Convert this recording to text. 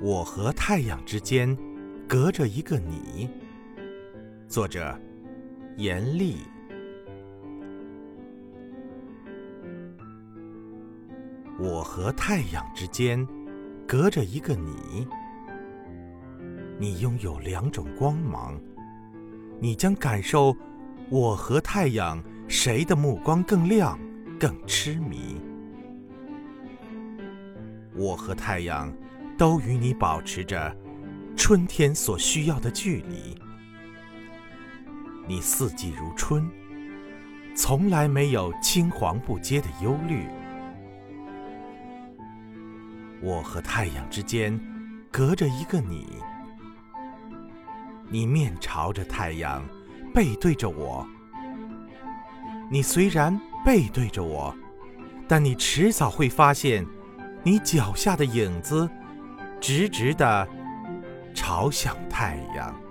我和太阳之间隔着一个你。作者：严厉。我和太阳之间隔着一个你，你拥有两种光芒，你将感受我和太阳谁的目光更亮、更痴迷。我和太阳都与你保持着春天所需要的距离。你四季如春，从来没有青黄不接的忧虑。我和太阳之间隔着一个你，你面朝着太阳，背对着我。你虽然背对着我，但你迟早会发现。你脚下的影子，直直的朝向太阳。